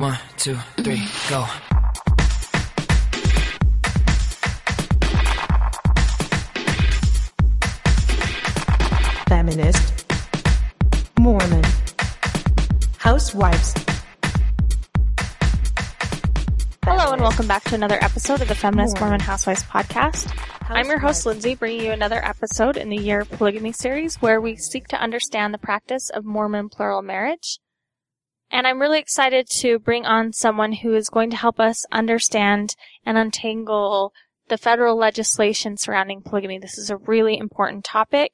One, two, three, go. feminist, Mormon, housewives. Hello and welcome back to another episode of the Feminist Mormon. Mormon Housewives podcast. I'm your host, Lindsay, bringing you another episode in the Year of Polygamy series where we seek to understand the practice of Mormon plural marriage. And I'm really excited to bring on someone who is going to help us understand and untangle the federal legislation surrounding polygamy. This is a really important topic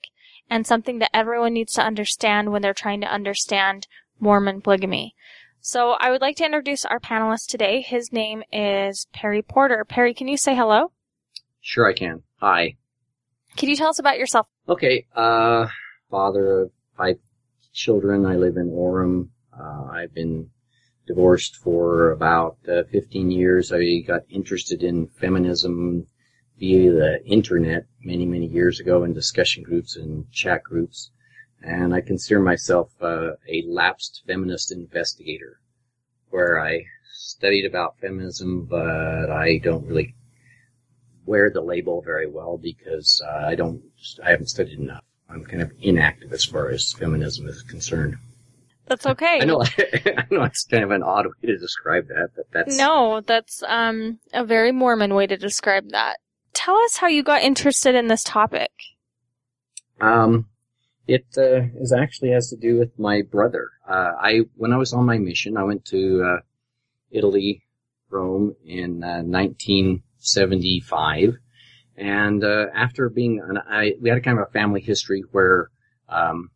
and something that everyone needs to understand when they're trying to understand Mormon polygamy. So I would like to introduce our panelist today. His name is Perry Porter. Perry, can you say hello? Sure, I can. Hi. Can you tell us about yourself? Okay. Uh, father of five children. I live in Orem. Uh, I've been divorced for about uh, 15 years. I got interested in feminism via the internet many, many years ago in discussion groups and chat groups. And I consider myself uh, a lapsed feminist investigator, where I studied about feminism, but I don't really wear the label very well because uh, I don't, I haven't studied enough. I'm kind of inactive as far as feminism is concerned. That's okay. I know, I know it's kind of an odd way to describe that, but that's No, that's um a very Mormon way to describe that. Tell us how you got interested in this topic. Um, it uh, is actually has to do with my brother. Uh, I when I was on my mission, I went to uh, Italy, Rome in uh, 1975, and uh, after being, and I we had a kind of a family history where um,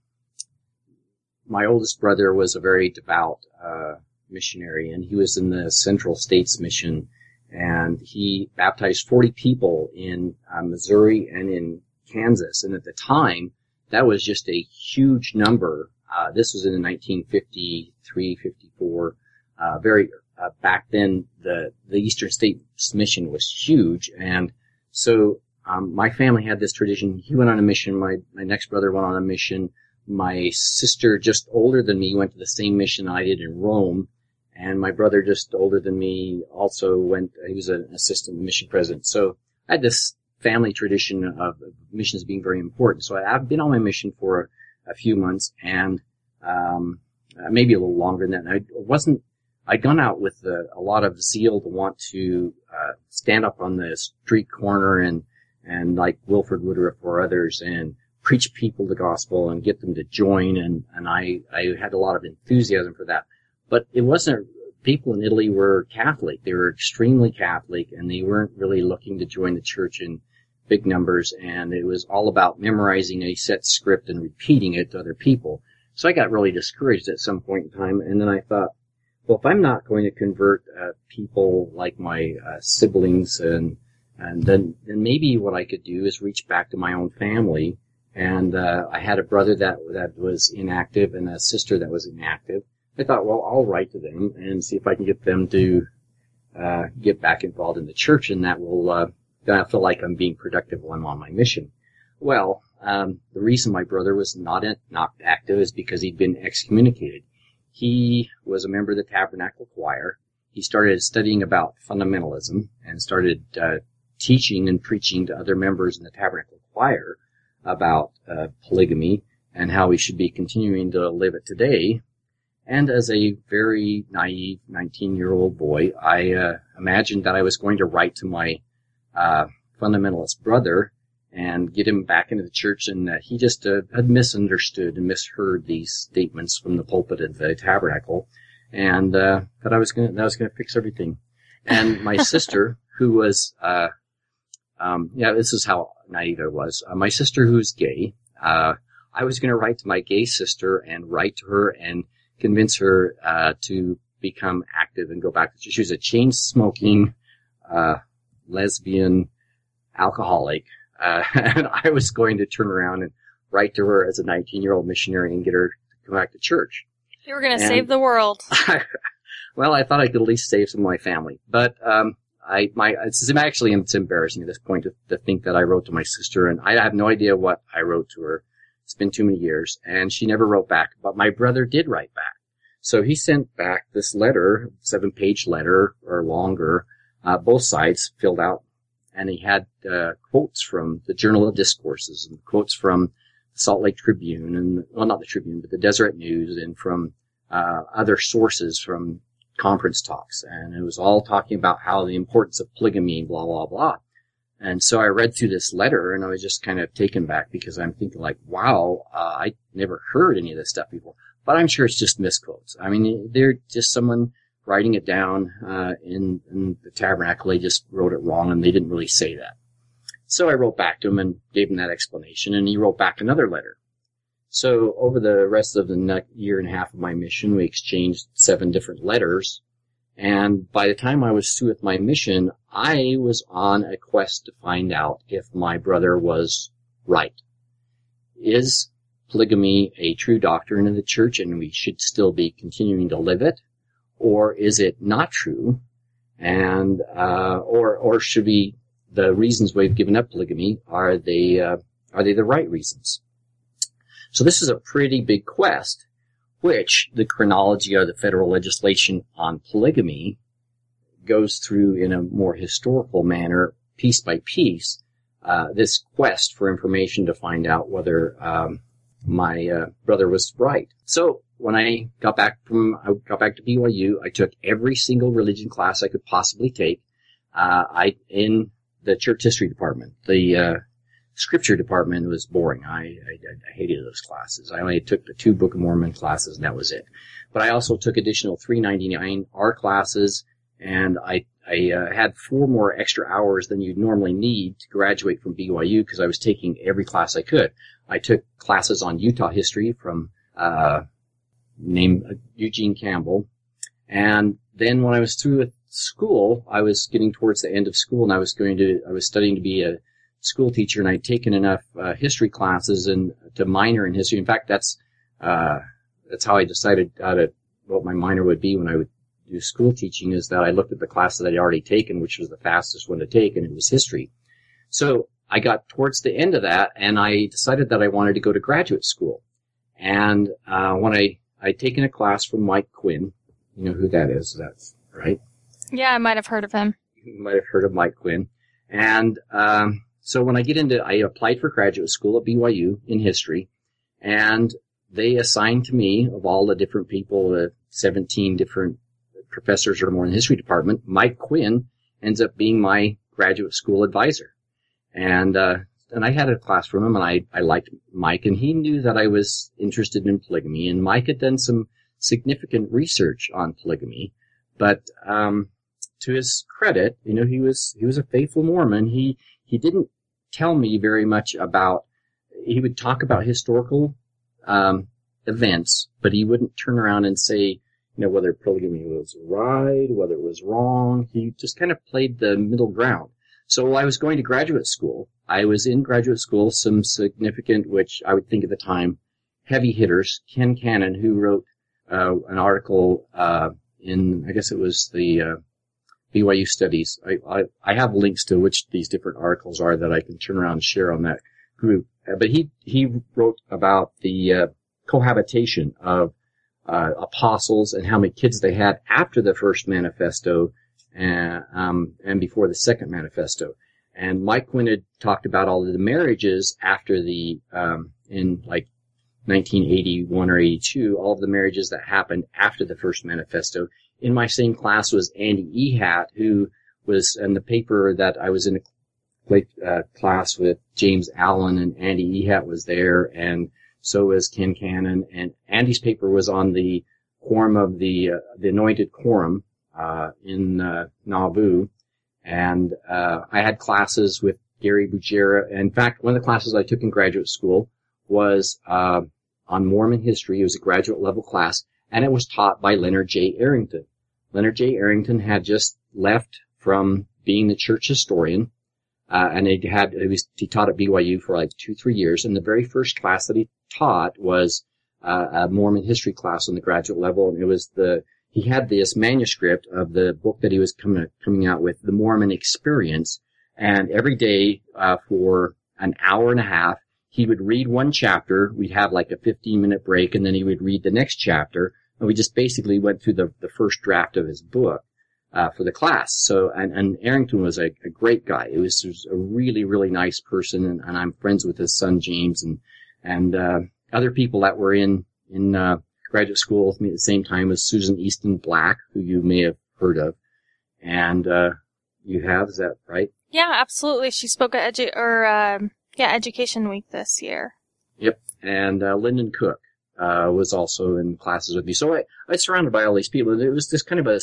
my oldest brother was a very devout uh, missionary, and he was in the Central States Mission, and he baptized 40 people in uh, Missouri and in Kansas, and at the time that was just a huge number. Uh, this was in 1953, 54. Uh, very uh, back then, the the Eastern States Mission was huge, and so um, my family had this tradition. He went on a mission. My my next brother went on a mission. My sister, just older than me, went to the same mission I did in Rome, and my brother, just older than me, also went. He was an assistant mission president. So I had this family tradition of missions being very important. So I've been on my mission for a, a few months and um, maybe a little longer than that. And I wasn't. I'd gone out with a, a lot of zeal to want to uh, stand up on the street corner and and like Wilford Woodruff or others and preach people the gospel and get them to join. And and I I had a lot of enthusiasm for that. But it wasn't. People in Italy were Catholic. They were extremely Catholic, and they weren't really looking to join the church in big numbers. And it was all about memorizing a set script and repeating it to other people. So I got really discouraged at some point in time, and then I thought, well, if I'm not going to convert uh, people like my uh, siblings, and and then then maybe what I could do is reach back to my own family. And uh, I had a brother that that was inactive and a sister that was inactive. I thought, well, I'll write to them and see if I can get them to uh, get back involved in the church, and that will uh, then I feel like I'm being productive while I'm on my mission. Well, um, the reason my brother was not in, not active is because he'd been excommunicated. He was a member of the Tabernacle Choir. He started studying about fundamentalism and started uh, teaching and preaching to other members in the Tabernacle Choir about uh, polygamy and how we should be continuing to live it today. And as a very naive 19-year-old boy, I uh, imagined that I was going to write to my uh, fundamentalist brother and get him back into the church, and that he just uh, had misunderstood and misheard these statements from the pulpit of the tabernacle, and uh, that I was going to that I was going to fix everything. And my sister, who was, uh, um, yeah, this is how naive I was. Uh, my sister, who's gay, uh, I was going to write to my gay sister and write to her and convince her uh, to become active and go back. To church. She was a chain smoking uh, lesbian alcoholic, uh, and I was going to turn around and write to her as a 19 year old missionary and get her to come back to church. You were going to save the world. well, I thought I could at least save some of my family, but um, I my it's actually it's embarrassing at this point to, to think that I wrote to my sister, and I have no idea what I wrote to her. It's been too many years, and she never wrote back. But my brother did write back. So he sent back this letter, seven page letter or longer, uh, both sides filled out, and he had uh, quotes from the Journal of Discourses and quotes from Salt Lake Tribune and well, not the Tribune, but the Deseret News and from uh, other sources from conference talks, and it was all talking about how the importance of polygamy, blah blah blah. And so I read through this letter, and I was just kind of taken back because I'm thinking like, wow, uh, I never heard any of this stuff before. But I'm sure it's just misquotes. I mean, they're just someone writing it down uh, in, in the tabernacle. They just wrote it wrong, and they didn't really say that. So I wrote back to him and gave him that explanation, and he wrote back another letter. So over the rest of the next year and a half of my mission, we exchanged seven different letters. And by the time I was through with my mission, I was on a quest to find out if my brother was right. Is polygamy a true doctrine of the church and we should still be continuing to live it? Or is it not true? And, uh, or, or should we, the reasons we've given up polygamy, are they, uh, are they the right reasons? So this is a pretty big quest, which the chronology of the federal legislation on polygamy goes through in a more historical manner, piece by piece, uh, this quest for information to find out whether um, my uh, brother was right. So when I got back from I got back to BYU, I took every single religion class I could possibly take. Uh, I in the church history department. The uh, scripture department was boring. I, I, I, hated those classes. I only took the two Book of Mormon classes and that was it. But I also took additional 399 R classes and I, I uh, had four more extra hours than you'd normally need to graduate from BYU because I was taking every class I could. I took classes on Utah history from, uh, named uh, Eugene Campbell. And then when I was through with school, I was getting towards the end of school and I was going to, I was studying to be a school teacher and I'd taken enough uh, history classes and to minor in history. In fact, that's uh, that's how I decided how to what my minor would be when I would do school teaching. Is that I looked at the classes that I'd already taken, which was the fastest one to take, and it was history. So I got towards the end of that, and I decided that I wanted to go to graduate school. And uh, when I I'd taken a class from Mike Quinn, you know who that is? That's right. Yeah, I might have heard of him. You might have heard of Mike Quinn. And um, so when I get into, I applied for graduate school at BYU in history, and they assigned to me of all the different people, the 17 different professors or more in the history department, Mike Quinn ends up being my graduate school advisor. And, uh, and I had a class from him and I, I liked Mike and he knew that I was interested in polygamy and Mike had done some significant research on polygamy, but, um, to his credit, you know, he was, he was a faithful Mormon. He, he didn't tell me very much about. He would talk about historical um, events, but he wouldn't turn around and say, you know, whether polygamy was right, whether it was wrong. He just kind of played the middle ground. So while I was going to graduate school, I was in graduate school, some significant, which I would think at the time, heavy hitters, Ken Cannon, who wrote uh, an article uh, in, I guess it was the uh, BYU studies. I, I, I have links to which these different articles are that I can turn around and share on that group. Uh, but he, he wrote about the uh, cohabitation of uh, apostles and how many kids they had after the first manifesto and, um, and before the second manifesto. And Mike Quinn had talked about all of the marriages after the, um, in like 1981 or 82, all of the marriages that happened after the first manifesto in my same class was Andy Ehat, who was in the paper that I was in a uh, class with James Allen and Andy Ehat was there and so was Ken Cannon and Andy's paper was on the quorum of the, uh, the anointed quorum, uh, in, uh, Nauvoo. And, uh, I had classes with Gary Bergera. In fact, one of the classes I took in graduate school was, uh, on Mormon history. It was a graduate level class and it was taught by Leonard J. Arrington. Leonard J. Arrington had just left from being the church historian, uh, and he had he, was, he taught at BYU for like two three years. And the very first class that he taught was uh, a Mormon history class on the graduate level, and it was the he had this manuscript of the book that he was coming coming out with, the Mormon Experience, and every day uh, for an hour and a half he would read one chapter. We'd have like a 15 minute break and then he would read the next chapter and we just basically went through the, the first draft of his book uh, for the class. So, and, and Arrington was a, a great guy. It was, was, a really, really nice person, and, and, I'm friends with his son James and and uh, other people that were in in uh, graduate school with me at the same time as Susan Easton Black, who you may have heard of, and uh, you have is that right? Yeah, absolutely. She spoke at edu- or um, yeah, Education Week this year. Yep, and uh, Lyndon Cook uh, was also in classes with me. So I, I was surrounded by all these people, it was this kind of a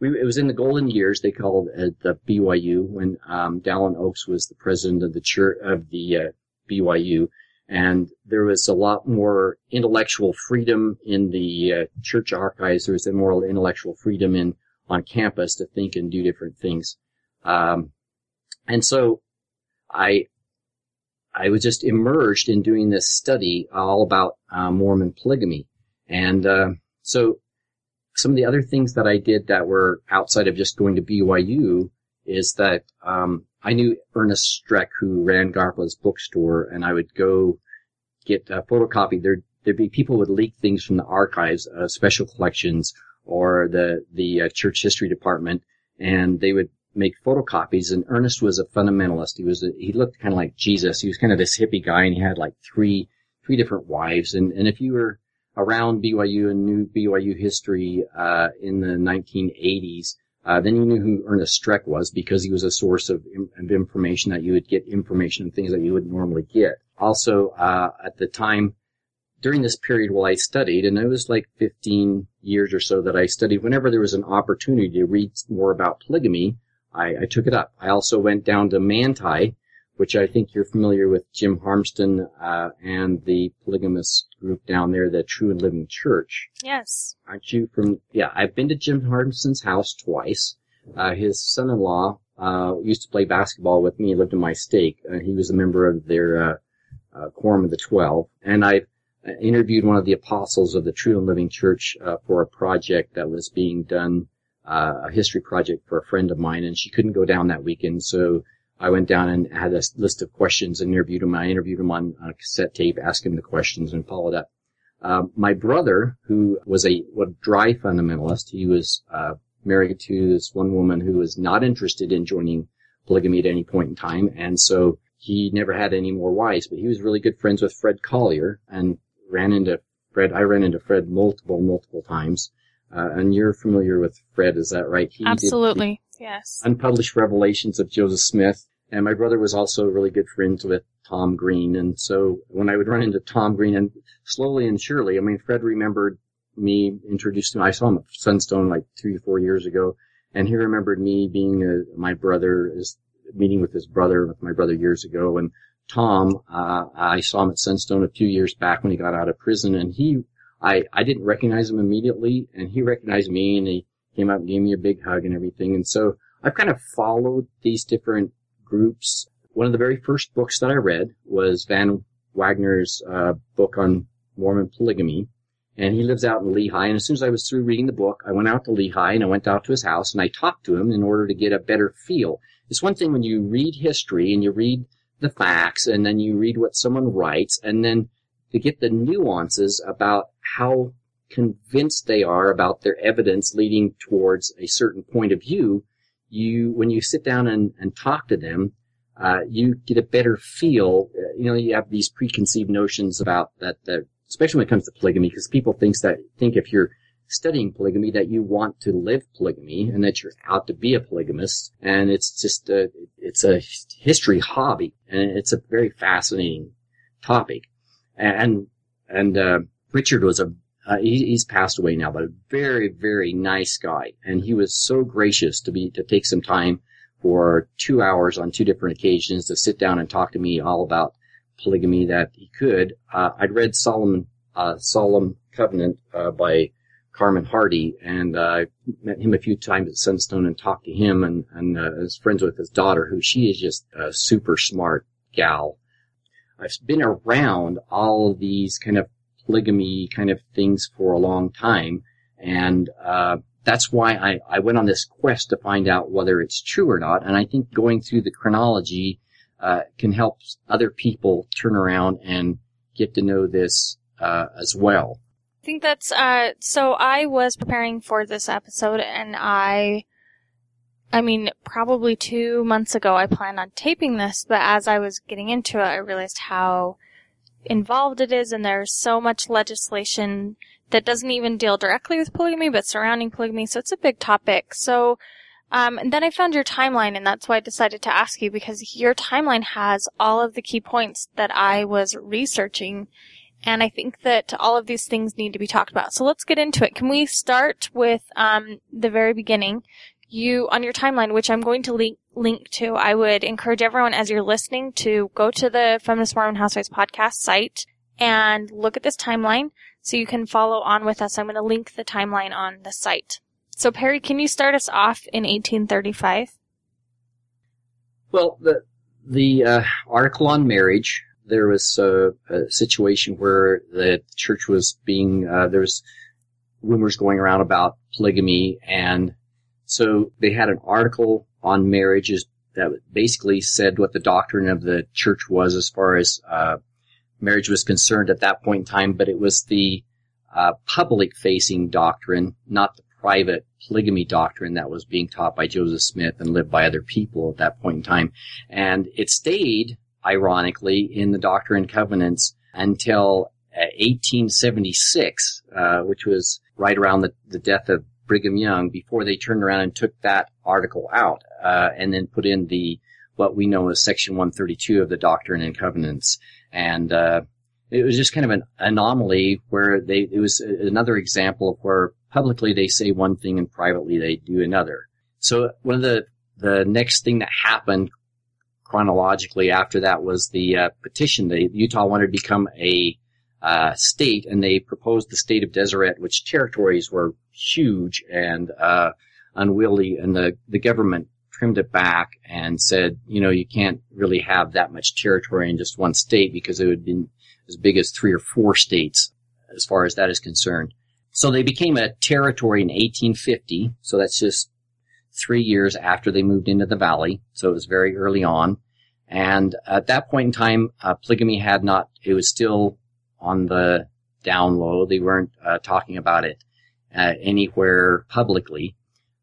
we, it was in the golden years they called it the BYU when um, Dallin Oaks was the president of the church of the uh, BYU, and there was a lot more intellectual freedom in the uh, church archives. There was a more intellectual freedom in on campus to think and do different things, um, and so I I was just immersed in doing this study all about uh, Mormon polygamy, and uh, so some of the other things that I did that were outside of just going to BYU is that um, I knew Ernest Streck, who ran Garpla's bookstore, and I would go get a photocopy. There, there'd be people would leak things from the archives, uh, special collections, or the the uh, church history department, and they would make photocopies. And Ernest was a fundamentalist. He was a, he looked kind of like Jesus. He was kind of this hippie guy, and he had like three three different wives. And and if you were around BYU and knew BYU history uh, in the 1980s, uh, then you knew who Ernest Streck was because he was a source of, of, information that you would get information and things that you would normally get. Also, uh, at the time, during this period while I studied, and it was like 15 years or so that I studied, whenever there was an opportunity to read more about polygamy, I, I took it up. I also went down to Manti, which I think you're familiar with Jim Harmston uh, and the polygamous group down there, the True and Living Church. Yes. Aren't you from? Yeah, I've been to Jim Harmston's house twice. Uh, his son-in-law uh, used to play basketball with me. He lived in my stake. Uh, he was a member of their uh, uh, quorum of the Twelve, and I interviewed one of the apostles of the True and Living Church for a project that was being done, a history project for a friend of mine, and she couldn't go down that weekend, so I went down and had a list of questions and interviewed him. I interviewed him on, on a cassette tape, asked him the questions and followed up. Um, my brother, who was a, a dry fundamentalist, he was uh, married to this one woman who was not interested in joining polygamy at any point in time, and so he never had any more wives. But he was really good friends with Fred Collier and ran into Fred. I ran into Fred multiple, multiple times. Uh, and you're familiar with Fred, is that right? He Absolutely. Yes. Unpublished Revelations of Joseph Smith. And my brother was also really good friends with Tom Green. And so when I would run into Tom Green and slowly and surely, I mean, Fred remembered me, introduced him. I saw him at Sunstone like three or four years ago. And he remembered me being a, my brother, is meeting with his brother, with my brother years ago. And Tom, uh, I saw him at Sunstone a few years back when he got out of prison and he, I, I didn't recognize him immediately and he recognized me and he came up and gave me a big hug and everything. And so I've kind of followed these different groups. One of the very first books that I read was Van Wagoner's uh, book on Mormon polygamy. And he lives out in Lehi. And as soon as I was through reading the book, I went out to Lehi and I went out to his house and I talked to him in order to get a better feel. It's one thing when you read history and you read the facts and then you read what someone writes and then to get the nuances about how convinced they are about their evidence leading towards a certain point of view, you, when you sit down and, and talk to them, uh, you get a better feel. You know, you have these preconceived notions about that, that especially when it comes to polygamy, because people think that think if you're studying polygamy that you want to live polygamy and that you're out to be a polygamist, and it's just a, it's a history hobby, and it's a very fascinating topic. And and uh, Richard was a uh, he, he's passed away now, but a very, very nice guy. And he was so gracious to be, to take some time for two hours on two different occasions to sit down and talk to me all about polygamy that he could. Uh, I'd read Solomon, uh, Solemn Covenant, uh, by Carmon Hardy, and uh, I met him a few times at Sunstone and talked to him and, and uh, is friends with his daughter, who she is just a super smart gal. I've been around all these kind of polygamy kind of things for a long time. And, uh, that's why I, I went on this quest to find out whether it's true or not. And I think going through the chronology, uh, can help other people turn around and get to know this, uh, as well. I think that's uh so I was preparing for this episode and I I mean probably 2 months ago I planned on taping this but as I was getting into it I realized how involved it is and there's so much legislation that doesn't even deal directly with polygamy but surrounding polygamy so it's a big topic. So um, and then I found your timeline, and that's why I decided to ask you because your timeline has all of the key points that I was researching, and I think that all of these things need to be talked about. So let's get into it. Can we start with um, the very beginning? You on your timeline, which I'm going to link link to. I would encourage everyone as you're listening to go to the Feminist Mormon Housewives podcast site and look at this timeline so you can follow on with us. I'm going to link the timeline on the site. So Perry, can you start us off in 1835? Well, the the uh, article on marriage, there was a, a, situation where the church was being uh, there was rumors going around about polygamy, and so they had an article on marriages that basically said what the doctrine of the church was as far as uh, marriage was concerned at that point in time, but it was the uh, public facing doctrine, not the private polygamy doctrine that was being taught by Joseph Smith and lived by other people at that point in time. And it stayed, ironically, in the Doctrine and Covenants until 1876, uh, uh, which was right around the, the, death of Brigham Young, before they turned around and took that article out, uh, and then put in the what we know as Section 132 of the Doctrine and Covenants. And uh, it was just kind of an anomaly where they it was another example of where publicly they say one thing and privately they do another. So one of the the next thing that happened chronologically after that was the uh, petition. The Utah wanted to become a uh, state, and they proposed the state of Deseret, which territories were huge and uh, unwieldy, and the the government trimmed it back and said, you know, you can't really have that much territory in just one state because it would be as big as three or four states as far as that is concerned. So they became a territory in 1850. So that's just three years after they moved into the valley. So it was very early on. And at that point in time, uh, polygamy had not, it was still on the down low. They weren't uh, talking about it uh, anywhere publicly.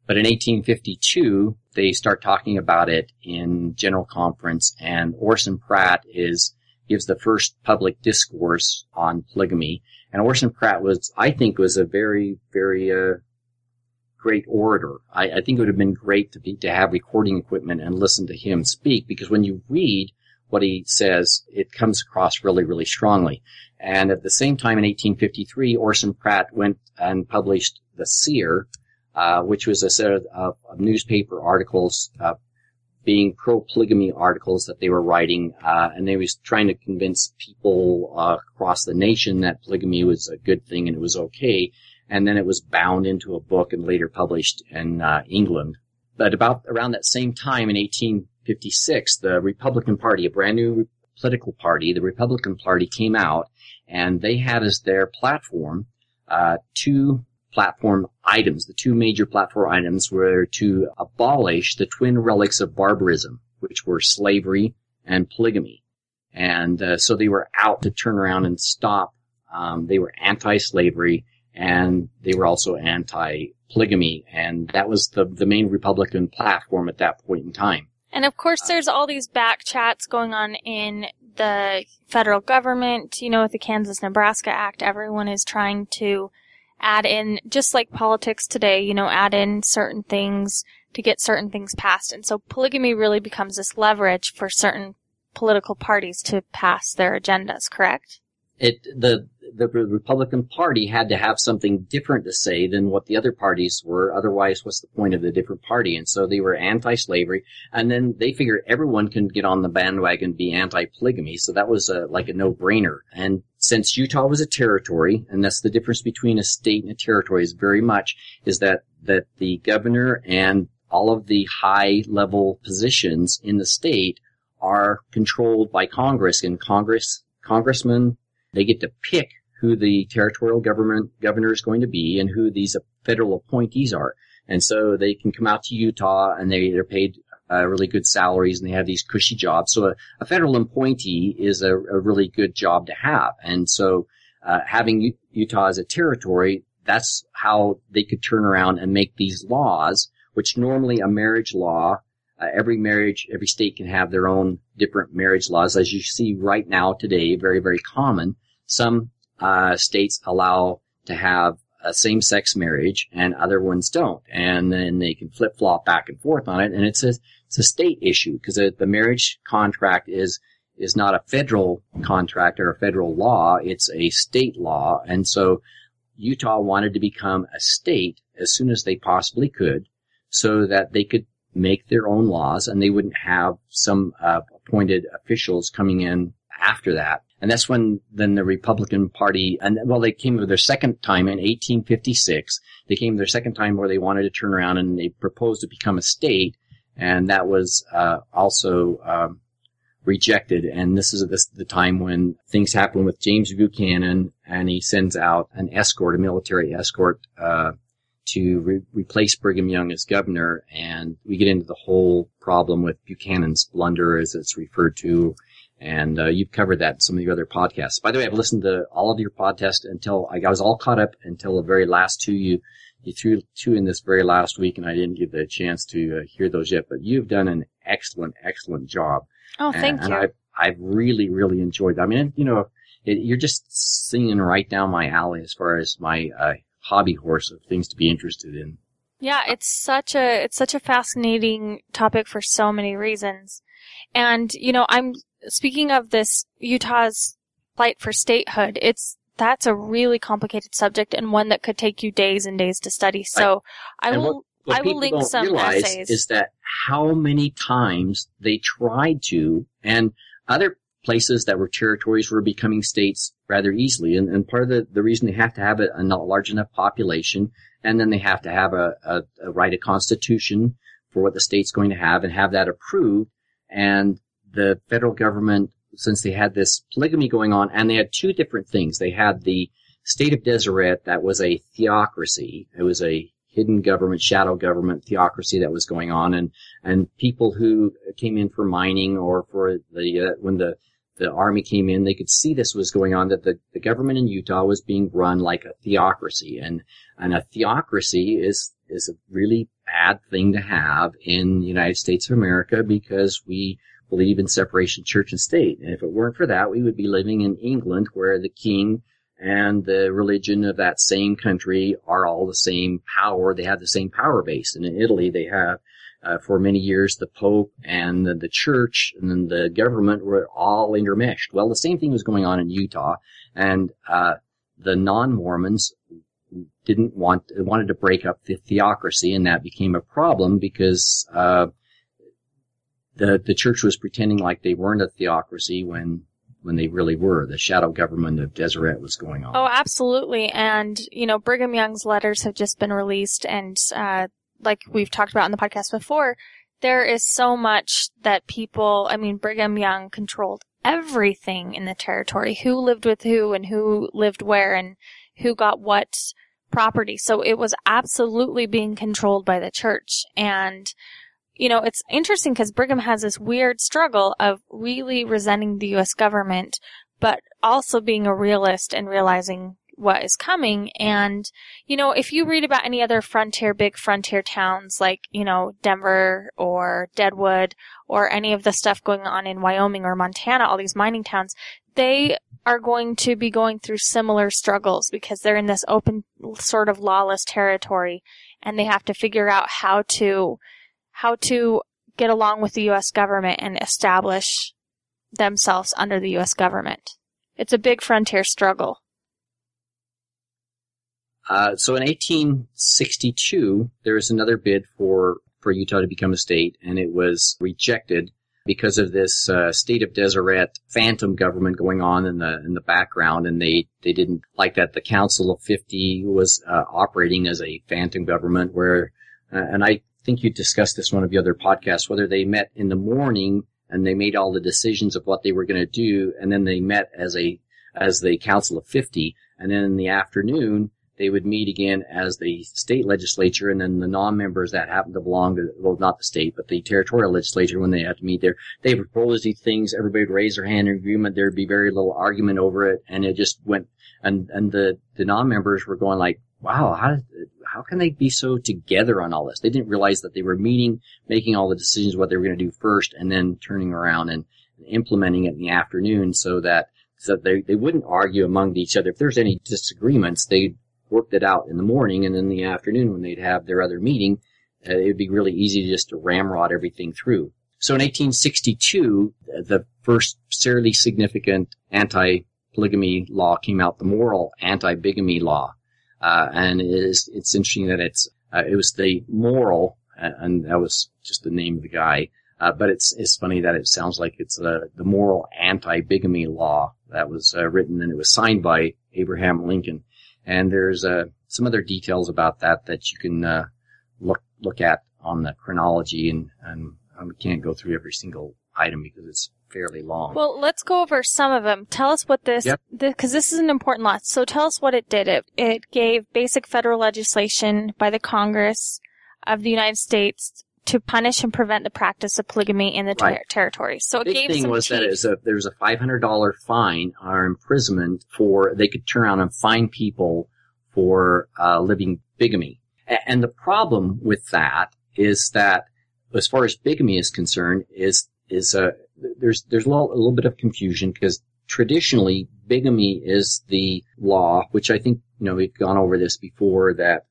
But in 1852, they start talking about it in general conference and Orson Pratt is gives the first public discourse on polygamy. And Orson Pratt was, I think, was a very, very uh, great orator. I, I, think it would have been great to be to have recording equipment and listen to him speak because when you read what he says, it comes across really, really strongly. And at the same time, in 1853, Orson Pratt went and published The Seer, uh, which was a set of, of newspaper articles uh, being pro polygamy articles that they were writing, uh, and they was trying to convince people uh, across the nation that polygamy was a good thing and it was okay. And then it was bound into a book and later published in uh, England. But about around that same time in 1856, the Republican Party, a brand new political party, the Republican Party came out and they had as their platform uh, two platform items. The two major platform items were to abolish the twin relics of barbarism, which were slavery and polygamy. And uh, so they were out to turn around and stop. Um, they were anti-slavery and they were also anti-polygamy. And that was the, the main Republican platform at that point in time. And of course, there's all these back chats going on in the federal government. You know, with the Kansas Nebraska Act, everyone is trying to add in, just like politics today, you know, add in certain things to get certain things passed. And so polygamy really becomes this leverage for certain political parties to pass their agendas, correct? It, the, the Republican Party had to have something different to say than what the other parties were. Otherwise, what's the point of the different party? And so they were anti-slavery, and then they figured everyone can get on the bandwagon and be anti-polygamy. So that was a, like a no-brainer. And since Utah was a territory, and that's the difference between a state and a territory is very much, is that, that the governor and all of the high level positions in the state are controlled by Congress and Congress, congressmen, they get to pick who the territorial government governor is going to be and who these federal appointees are. And so they can come out to Utah and they, they're paid uh, really good salaries and they have these cushy jobs. So a, a federal appointee is a, a, really good job to have. And so uh, having U- Utah as a territory, that's how they could turn around and make these laws, which normally a marriage law, uh, every marriage, every state can have their own different marriage laws, as you see right now today, very, very common. Some uh, states allow to have a same-sex marriage, and other ones don't, and then they can flip-flop back and forth on it, and it's a it's a state issue because the marriage contract is is not a federal contract or a federal law; it's a state law, and so Utah wanted to become a state as soon as they possibly could, so that they could make their own laws and they wouldn't have some uh, appointed officials coming in after that. And that's when then the Republican Party, and well, they came for their second time in 1856. They came their second time where they wanted to turn around and they proposed to become a state, and that was uh, also um, rejected. And this is this, the time when things happen with James Buchanan, and he sends out an escort, a military escort, uh, to re- replace Brigham Young as governor, and we get into the whole problem with Buchanan's blunder, as it's referred to. And uh, you've covered that in some of your other podcasts. By the way, I've listened to all of your podcasts until I was all caught up until the very last two you you threw two in this very last week, and I didn't get the chance to uh, hear those yet. But you've done an excellent, excellent job. Oh, thank and, you. And I've, I've really, really enjoyed that. I mean, you know, it, you're just singing right down my alley as far as my uh, hobby horse of things to be interested in. Yeah, it's such a it's such a fascinating topic for so many reasons. And you know, I'm speaking of this Utah's fight for statehood. It's that's a really complicated subject and one that could take you days and days to study. So I And will What I will link don't some realize essays. is that how many times they tried to, and other places that were territories were becoming states rather easily. And, and part of the, the reason they have to have a, a not large enough population, and then they have to have a, a, a write a constitution for what the state's going to have and have that approved. And the federal government, since they had this polygamy going on, and they had two different things. They had the state of Deseret that was a theocracy. It was a hidden government, shadow government theocracy that was going on, and and people who came in for mining or for the uh, when the the army came in, they could see this was going on. That the, the government in Utah was being run like a theocracy, and and a theocracy is is a really bad thing to have in the United States of America because we believe in separation church and state. And if it weren't for that, we would be living in England where the king and the religion of that same country are all the same power. They have the same power base. And in Italy, they have, uh, for many years, the Pope and the, the church and then the government were all intermeshed. Well, the same thing was going on in Utah. And, uh, the non-Mormons didn't want, wanted to break up the theocracy and that became a problem because, uh, the, the church was pretending like they weren't a theocracy when when they really were. The shadow government of Deseret was going on. Oh, absolutely. And, you know, Brigham Young's letters have just been released and, uh, like we've talked about in the podcast before, there is so much that people, I mean, Brigham Young controlled everything in the territory, who lived with who and who lived where and who got what property. So it was absolutely being controlled by the church. And, you know, it's interesting because Brigham has this weird struggle of really resenting the U.S. government, but also being a realist and realizing what is coming. And, you know, if you read about any other frontier, big frontier towns like, you know, Denver or Deadwood or any of the stuff going on in Wyoming or Montana, all these mining towns, they are going to be going through similar struggles because they're in this open sort of lawless territory and they have to figure out how to how to get along with the US government and establish themselves under the US government. It's a big frontier struggle. Uh, so in 1862, there was another bid for, for Utah to become a state, and it was rejected because of this uh, state of Deseret phantom government going on in the in the background, and they they didn't like that. The Council of Fifty was uh, operating as a phantom government, where uh, and I think you discussed this one of the other podcasts, whether they met in the morning and they made all the decisions of what they were going to do, and then they met as a as the Council of Fifty, and then in the afternoon they would meet again as the state legislature, and then the non-members that happen to belong to, well, not the state, but the territorial legislature, when they have to meet there, they would propose these things. Everybody would raise their hand in agreement. There'd be very little argument over it, and it just went. And and the the non-members were going like, "Wow, how how can they be so together on all this?" They didn't realize that they were meeting, making all the decisions what they were going to do first, and then turning around and implementing it in the afternoon, so that so they they wouldn't argue among each other. If there's any disagreements, they'd worked it out in the morning and in the afternoon when they'd have their other meeting, uh, it would be really easy just to ramrod everything through. So in 1862, the first fairly significant anti-polygamy law came out, the Morrill anti-bigamy law. Uh, and it is, it's interesting that it's, uh, it was the Morrill, and that was just the name of the guy. Uh, but it's, it's funny that it sounds like it's, uh, the moral anti-bigamy law that was uh, written and it was signed by Abraham Lincoln. And there's uh, some other details about that that you can uh, look look at on the chronology, and, and we can't go through every single item because it's fairly long. Well, let's go over some of them. Tell us what this, Yep. because this is an important law. So tell us what it did. It, it gave basic federal legislation by the Congress of the United States to punish and prevent the practice of polygamy in the ter- Right. territory. So it big gave thing some was that it teeth. was a, there was a five hundred dollar fine or imprisonment for they could turn around and fine people for uh, living bigamy. A- And the problem with that is that, as far as bigamy is concerned, is is uh, there's there's a little, a little bit of confusion because traditionally bigamy is the law, which I think you know we've gone over this before that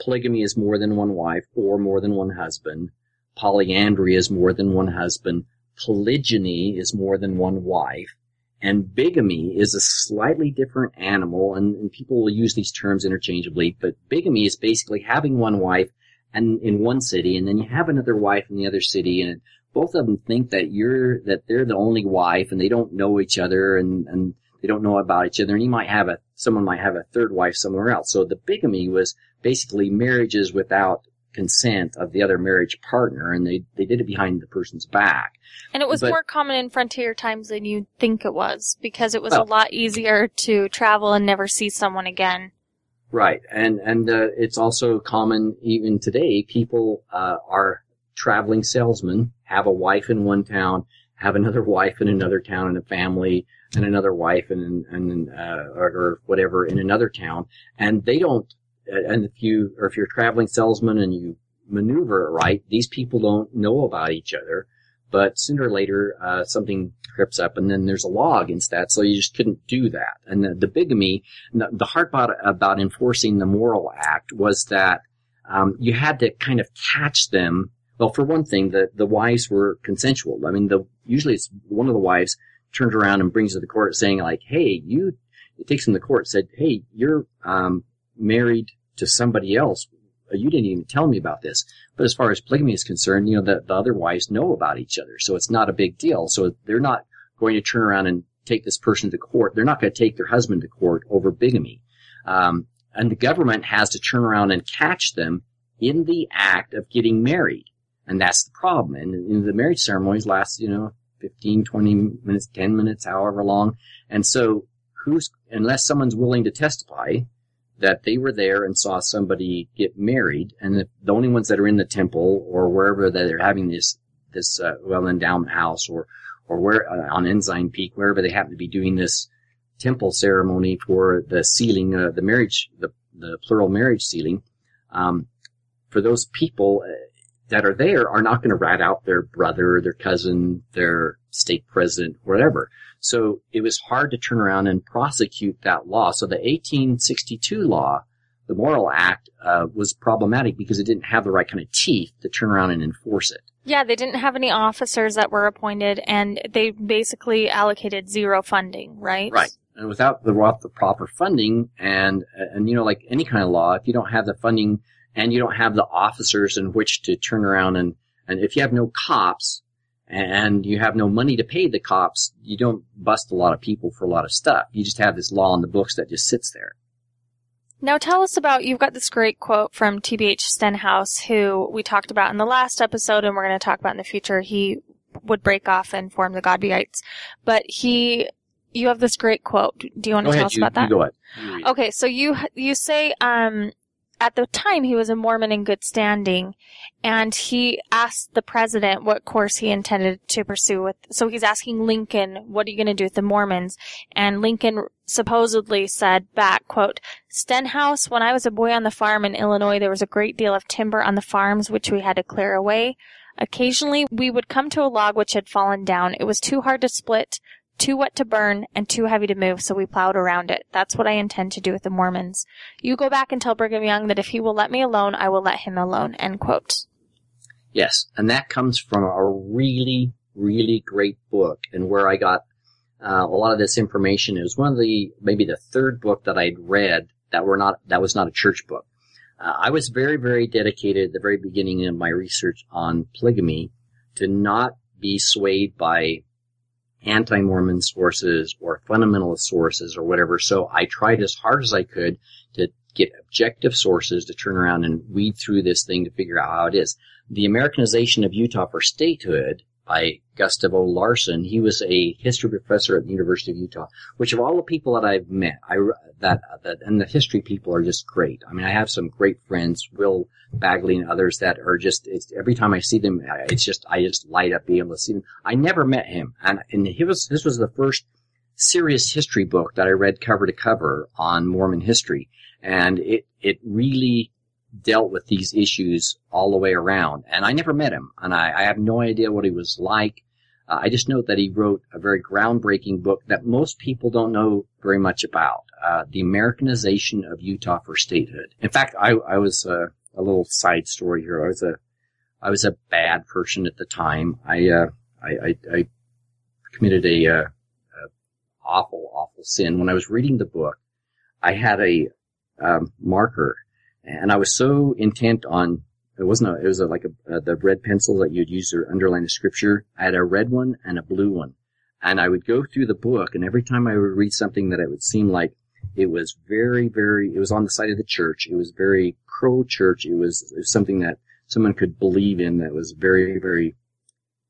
polygamy is more than one wife or more than one husband. Polyandry is more than one husband. Polygyny is more than one wife. And bigamy is a slightly different animal, and, and people will use these terms interchangeably, but bigamy is basically having one wife and in one city, and then you have another wife in the other city, and both of them think that you're, that they're the only wife, and they don't know each other, and, and they don't know about each other, and he might have a, someone might have a third wife somewhere else. So the bigamy was basically marriages without consent of the other marriage partner, and they, they did it behind the person's back. And it was but- more common in frontier times than you'd think it was because it was Well- a lot easier to travel and never see someone again. Right, and and uh, it's also common even today. People uh, are traveling salesmen, have a wife in one town, have another wife in another town, and a family, and another wife and and uh, or, whatever in another town, and they don't. And if you or if you're a traveling salesman and you maneuver it right, these people don't know about each other. But sooner or later, uh, something trips up, and then there's a law against that, so you just couldn't do that. And the, the bigamy the, the hard part about enforcing the Morrill Act was that um, you had to kind of catch them. Well, for one thing, the the wives were consensual. I mean, the usually it's one of the wives turns around and brings to the court saying like, "Hey, you," it takes them to court said, "Hey, you're um, married to somebody else. You didn't even tell me about this." But as far as polygamy is concerned, you know, the, the other wives know about each other, so it's not a big deal. So they're not going to turn around and take this person to court. They're not going to take their husband to court over bigamy. Um, and the government has to turn around and catch them in the act of getting married. And that's the problem. And, the marriage ceremonies last, you know, 15, 20 minutes, 10 minutes, however long. And so who's, unless someone's willing to testify that they were there and saw somebody get married, and the, the only ones that are in the temple or wherever that they're having this, this, uh, well, endowment house or, or where, uh, on Ensign Peak, wherever they happen to be doing this temple ceremony for the sealing, uh, the marriage, the, the plural marriage sealing, um, for those people uh, that are there are not going to rat out their brother, their cousin, their state president, whatever. So it was hard to turn around and prosecute that law. So the 1862 law, the Morrill Act, uh, was problematic because it didn't have the right kind of teeth to turn around and enforce it. Yeah, they didn't have any officers that were appointed and they basically allocated zero funding, right? Right. And without the, without the proper funding and, and, you know, like any kind of law, if you don't have the funding and you don't have the officers in which to turn around and, and if you have no cops and you have no money to pay the cops, you don't bust a lot of people for a lot of stuff. You just have this law in the books that just sits there. Now tell us about, you've got this great quote from TBH Stenhouse, who we talked about in the last episode and we're going to talk about in the future. He would break off and form the Godbeites. But he, you have this great quote. Do you want to Go tell ahead, us you, about that? go ahead. Okay, so you you say um at the time he was a Mormon in good standing and he asked the president what course he intended to pursue with so he's asking Lincoln what are you going to do with the Mormons? And Lincoln supposedly said back quote Stenhouse when I was a boy on the farm in Illinois there was a great deal of timber on the farms which we had to clear away. Occasionally we would come to a log which had fallen down. It was too hard to split too wet to burn and too heavy to move, so we plowed around it. That's what I intend to do with the Mormons. You go back and tell Brigham Young that if he will let me alone, I will let him alone. End quote. Yes, and that comes from a really, really great book, and where I got uh, a lot of this information. Was one of the maybe the third book that I'd read that were not that was not a church book. Uh, I was very, very dedicated at the very beginning of my research on polygamy to not be swayed by anti-Mormon sources or fundamentalist sources or whatever. So I tried as hard as I could to get objective sources to turn around and weed through this thing to figure out how it is. The Americanization of Utah for Statehood by Gustavo Larson. He was a history professor at the University of Utah, which of all the people that I've met, I, that, that, and the history people are just great. I mean, I have some great friends, Will Bagley and others that are just, every time I see them, it's just, I just light up being able to see them. I never met him. And, and he was, this was the first serious history book that I read cover to cover on Mormon history. And it, it really dealt with these issues all the way around. And I never met him, and I, I have no idea what he was like. Uh, I just know that he wrote a very groundbreaking book that most people don't know very much about. Uh, the Americanization of Utah for Statehood. In fact, I, I was uh, a little side story here. I was a I was a bad person at the time. I uh, I, I, I committed a, uh, a awful awful sin when I was reading the book. I had a um, marker and I was so intent on it wasn't a, it was a, like a, uh, the red pencil that you'd use to underline the scripture. I had a red one and a blue one, and I would go through the book, and every time I would read something that it would seem like it was very, very, it was on the side of the church. It was very pro-church. It was, it was something that someone could believe in that was very, very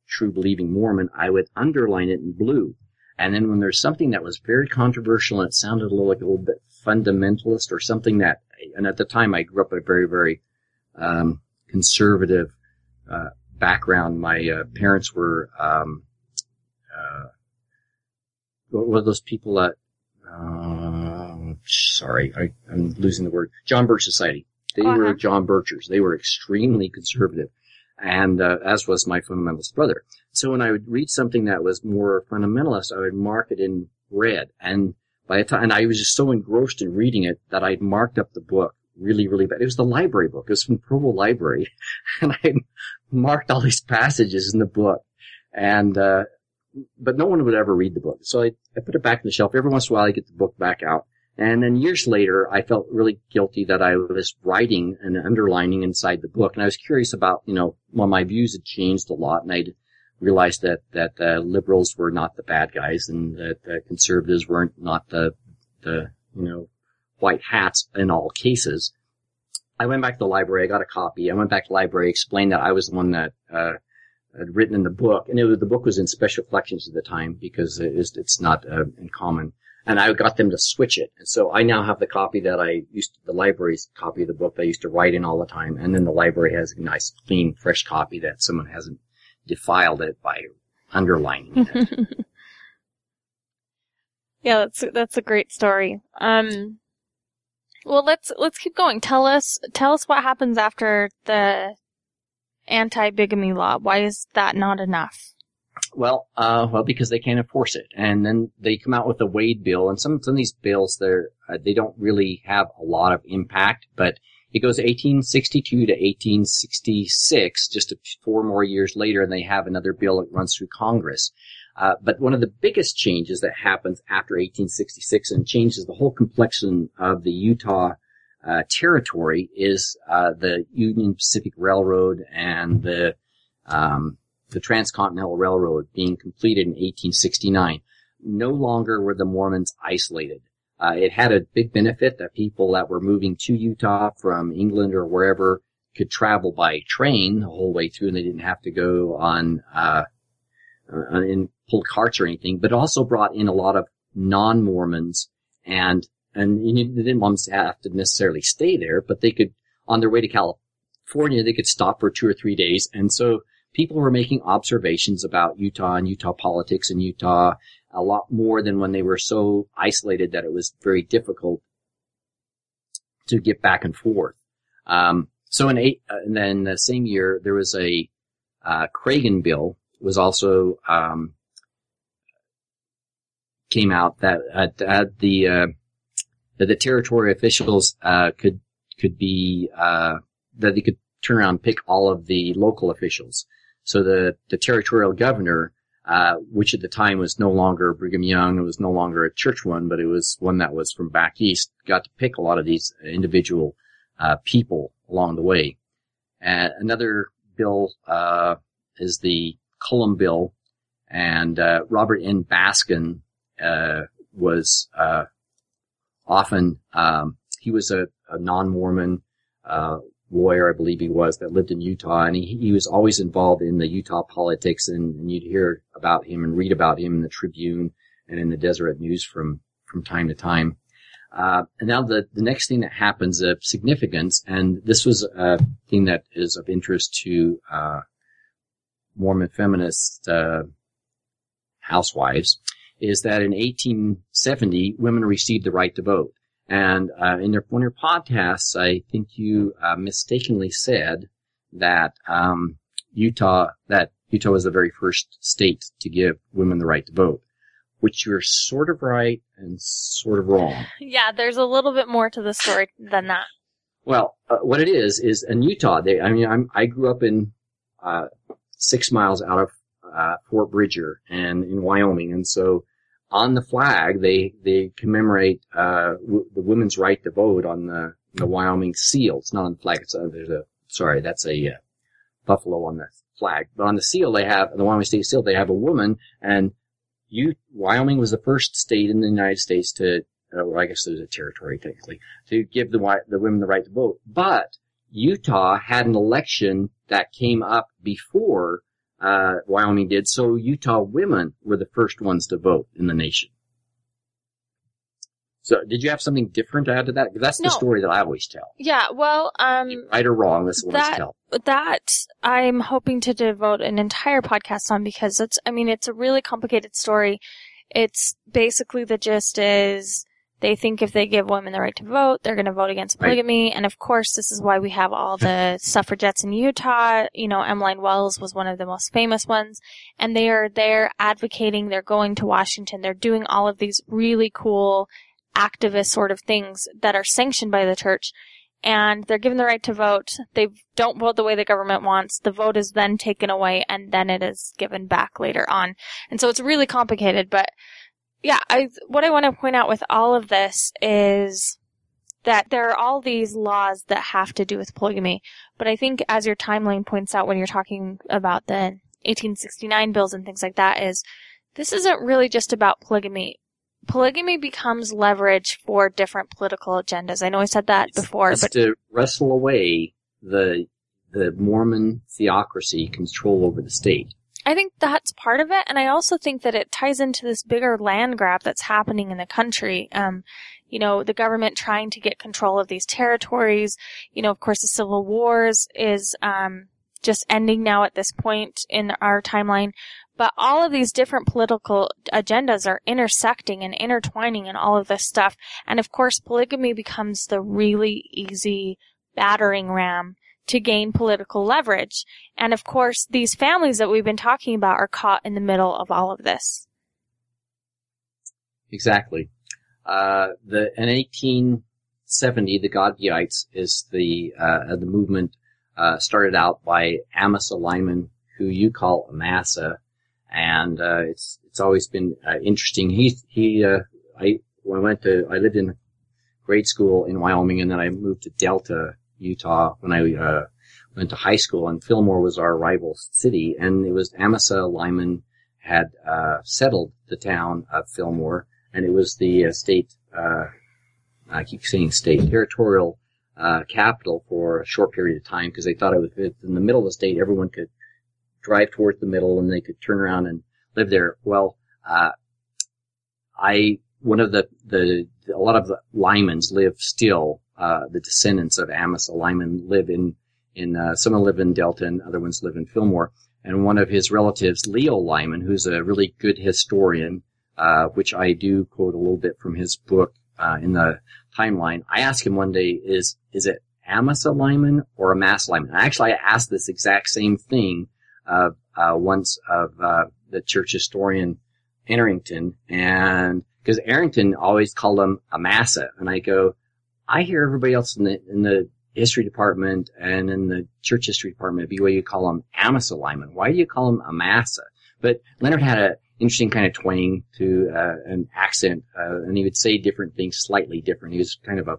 true believing Mormon. I would underline it in blue. And then when there's something that was very controversial and it sounded a little like a little bit fundamentalist or something that and at the time I grew up in a very, very um, conservative uh, background. My uh, parents were um, uh, what were those people that? Uh, sorry, I, am losing the word. John Birch Society. They Uh-huh. were John Birchers. They were extremely conservative, and uh, as was my fundamentalist brother. So when I would read something that was more fundamentalist, I would mark it in red and by the time, and I was just so engrossed in reading it that I'd marked up the book really, really bad. It was the library book. It was from Provo Library, and I marked all these passages in the book, and uh, but no one would ever read the book. So I, I put it back on the shelf. Every once in a while, I get the book back out, and then years later, I felt really guilty that I was writing and underlining inside the book, and I was curious about, you know, well, my views had changed a lot, and I'd realized that that uh, liberals were not the bad guys and that uh, conservatives weren't not the the you know white hats in all cases. I went back to the library. I got a copy. I went back to the library, explained that I was the one that uh, had written in the book, and was, the book was in special collections at the time because it is, it's not uh, in common. And I got them to switch it, and so I now have the copy that I used, to, the library's copy of the book that I used to write in all the time, and then the library has a nice, clean, fresh copy that someone hasn't defiled it by underlining it. yeah, that's that's a great story. Um, well, let's let's keep going. Tell us tell us what happens after the anti-bigamy law. Why is that not enough? Well, uh, well, because they can't enforce it, and then they come out with a Wade bill, and some some of these bills they're uh, they don't really have a lot of impact, but it goes 1862 to 1866, just four more years later, and they have another bill that runs through Congress. Uh, but one of the biggest changes that happens after 1866 and changes the whole complexion of the Utah uh, territory is uh, the Union Pacific Railroad and the um, the Transcontinental Railroad being completed in 1869. No longer were the Mormons isolated. Uh, it had a big benefit that people that were moving to Utah from England or wherever could travel by train the whole way through, and they didn't have to go on uh, uh, in pulled carts or anything. But it also brought in a lot of non-Mormons and, and you know, they didn't want them to have to necessarily stay there, but they could, on their way to California, they could stop for two or three days. And so people were making observations about Utah and Utah politics and Utah a lot more than when they were so isolated that it was very difficult to get back and forth. Um, so in eight, uh, and then the same year there was a uh, Cragin bill was also um, came out that uh, the uh, that the territory officials uh, could could be uh, that they could turn around and pick all of the local officials. So the the territorial governor, uh, which at the time was no longer Brigham Young, it was no longer a church one, but it was one that was from back east, got to pick a lot of these individual uh, people along the way. And another bill is the Cullom bill, and Robert N. Baskin uh, was uh, often um, he was a, a non-Mormon uh, lawyer, I believe he was, that lived in Utah, and he, he was always involved in the Utah politics, and, and, you'd hear about him and read about him in the Tribune and in the Deseret News from from time to time. Uh, and now the, the next thing that happens of significance, and this was a thing that is of interest to uh, Mormon feminist uh, housewives, is that in 1870, women received the right to vote. And uh, in your, one of your podcasts, I think you uh, mistakenly said that um, Utah that Utah was the very first state to give women the right to vote, which you're sort of right and sort of wrong. Yeah, there's a little bit more to the story than that. Well, uh, what it is is in Utah. They, I mean, I'm, i grew up in uh, six miles out of uh, Fort Bridger and in Wyoming, and so on the flag, they they commemorate uh, w- the women's right to vote on the the Wyoming seal. It's not on the flag. It's uh, there's a sorry, that's a uh, buffalo on the flag. But on the seal, they have the Wyoming state seal. They have a woman, and you Wyoming was the first state in the United States to, uh, I guess there's a territory technically, to give the the women the right to vote. But Utah had an election that came up before uh, Wyoming did. So Utah women were the first ones to vote in the nation. So did you have something different to add to that? Because that's no. the story that I always tell. Yeah, well, um, right or wrong, that's what that, I tell. That I'm hoping to devote an entire podcast on because it's, I mean, it's a really complicated story. It's basically the gist is they think if they give women the right to vote, they're going to vote against polygamy. Right. And of course, this is why we have all the suffragettes in Utah. You know, Emmeline Wells was one of the most famous ones. And they are there advocating, they're going to Washington, they're doing all of these really cool activist sort of things that are sanctioned by the church. And they're given the right to vote. They don't vote the way the government wants. The vote is then taken away and then it is given back later on. And so it's really complicated, but yeah, I, what I want to point out with all of this is that there are all these laws that have to do with polygamy. But I think as your timeline points out when you're talking about the 1869 bills and things like that is this isn't really just about polygamy. Polygamy becomes leverage for different political agendas. I know I said that it's, before, it's but to wrestle away the the Mormon theocracy control over the state. I think that's part of it, and I also think that it ties into this bigger land grab that's happening in the country. Um, you know, the government trying to get control of these territories. You know, of course, the civil wars is um, just ending now at this point in our timeline. But all of these different political agendas are intersecting and intertwining in all of this stuff. And of course, polygamy becomes the really easy battering ram to gain political leverage. And of course, these families that we've been talking about are caught in the middle of all of this. Exactly. Uh, the in 1870, the Godbeites is the uh, the movement uh, started out by Amasa Lyman, who you call Amasa, and uh, it's it's always been uh, interesting. He he uh, I I went to I lived in grade school in Wyoming, and then I moved to Delta Utah when I uh, went to high school, and Fillmore was our rival city, and it was Amasa Lyman had uh, settled the town of Fillmore, and it was the uh, state. Uh, I keep saying state territorial uh, capital for a short period of time because they thought it was in the middle of the state. Everyone could drive towards the middle, and they could turn around and live there. Well, uh, I one of the the a lot of the Lymans live still. Uh, the descendants of Amasa Lyman live in in uh, some live in Delta and other ones live in Fillmore. And one of his relatives, Leo Lyman, who's a really good historian, uh, which I do quote a little bit from his book uh, in the timeline. I asked him one day, "Is is it Amasa Lyman or Amasa Lyman?" Actually, I asked this exact same thing uh, once of uh, the church historian Arrington, and because Arrington always called him Amasa, and I go, I hear everybody else in the in the history department and in the church history department at BYU call him Amasa Lyman. Why do you call him Amasa? But Leonard had an interesting kind of twang to uh, an accent, uh, and he would say different things slightly different. He was kind of a